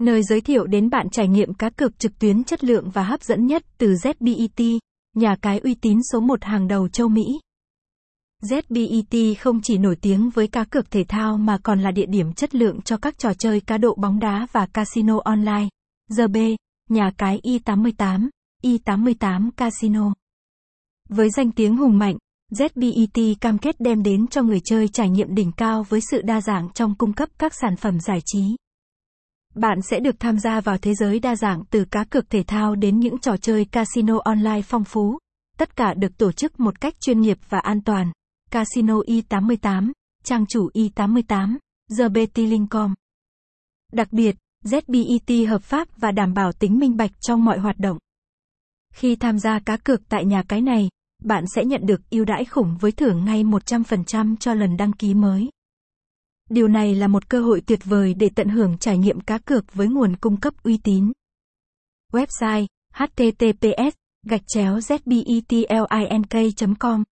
nơi giới thiệu đến bạn trải nghiệm cá cược trực tuyến chất lượng và hấp dẫn nhất từ ZBET, nhà cái uy tín số 1 hàng đầu châu Mỹ. ZBET không chỉ nổi tiếng với cá cược thể thao mà còn là địa điểm chất lượng cho các trò chơi cá độ bóng đá và casino online. GB, nhà cái i88, i88 Casino. Với danh tiếng hùng mạnh, ZBET cam kết đem đến cho người chơi trải nghiệm đỉnh cao với sự đa dạng trong cung cấp các sản phẩm giải trí. Bạn sẽ được tham gia vào thế giới đa dạng từ cá cược thể thao đến những trò chơi casino online phong phú. Tất cả được tổ chức một cách chuyên nghiệp và an toàn. Casino e Y88, trang chủ e i88, TheBetLink.com. Đặc biệt, ZBET hợp pháp và đảm bảo tính minh bạch trong mọi hoạt động. Khi tham gia cá cược tại nhà cái này, bạn sẽ nhận được ưu đãi khủng với thưởng ngay 100% cho lần đăng ký mới. Điều này là một cơ hội tuyệt vời để tận hưởng trải nghiệm cá cược với nguồn cung cấp uy tín. Website https gạch chéo zbetlink.com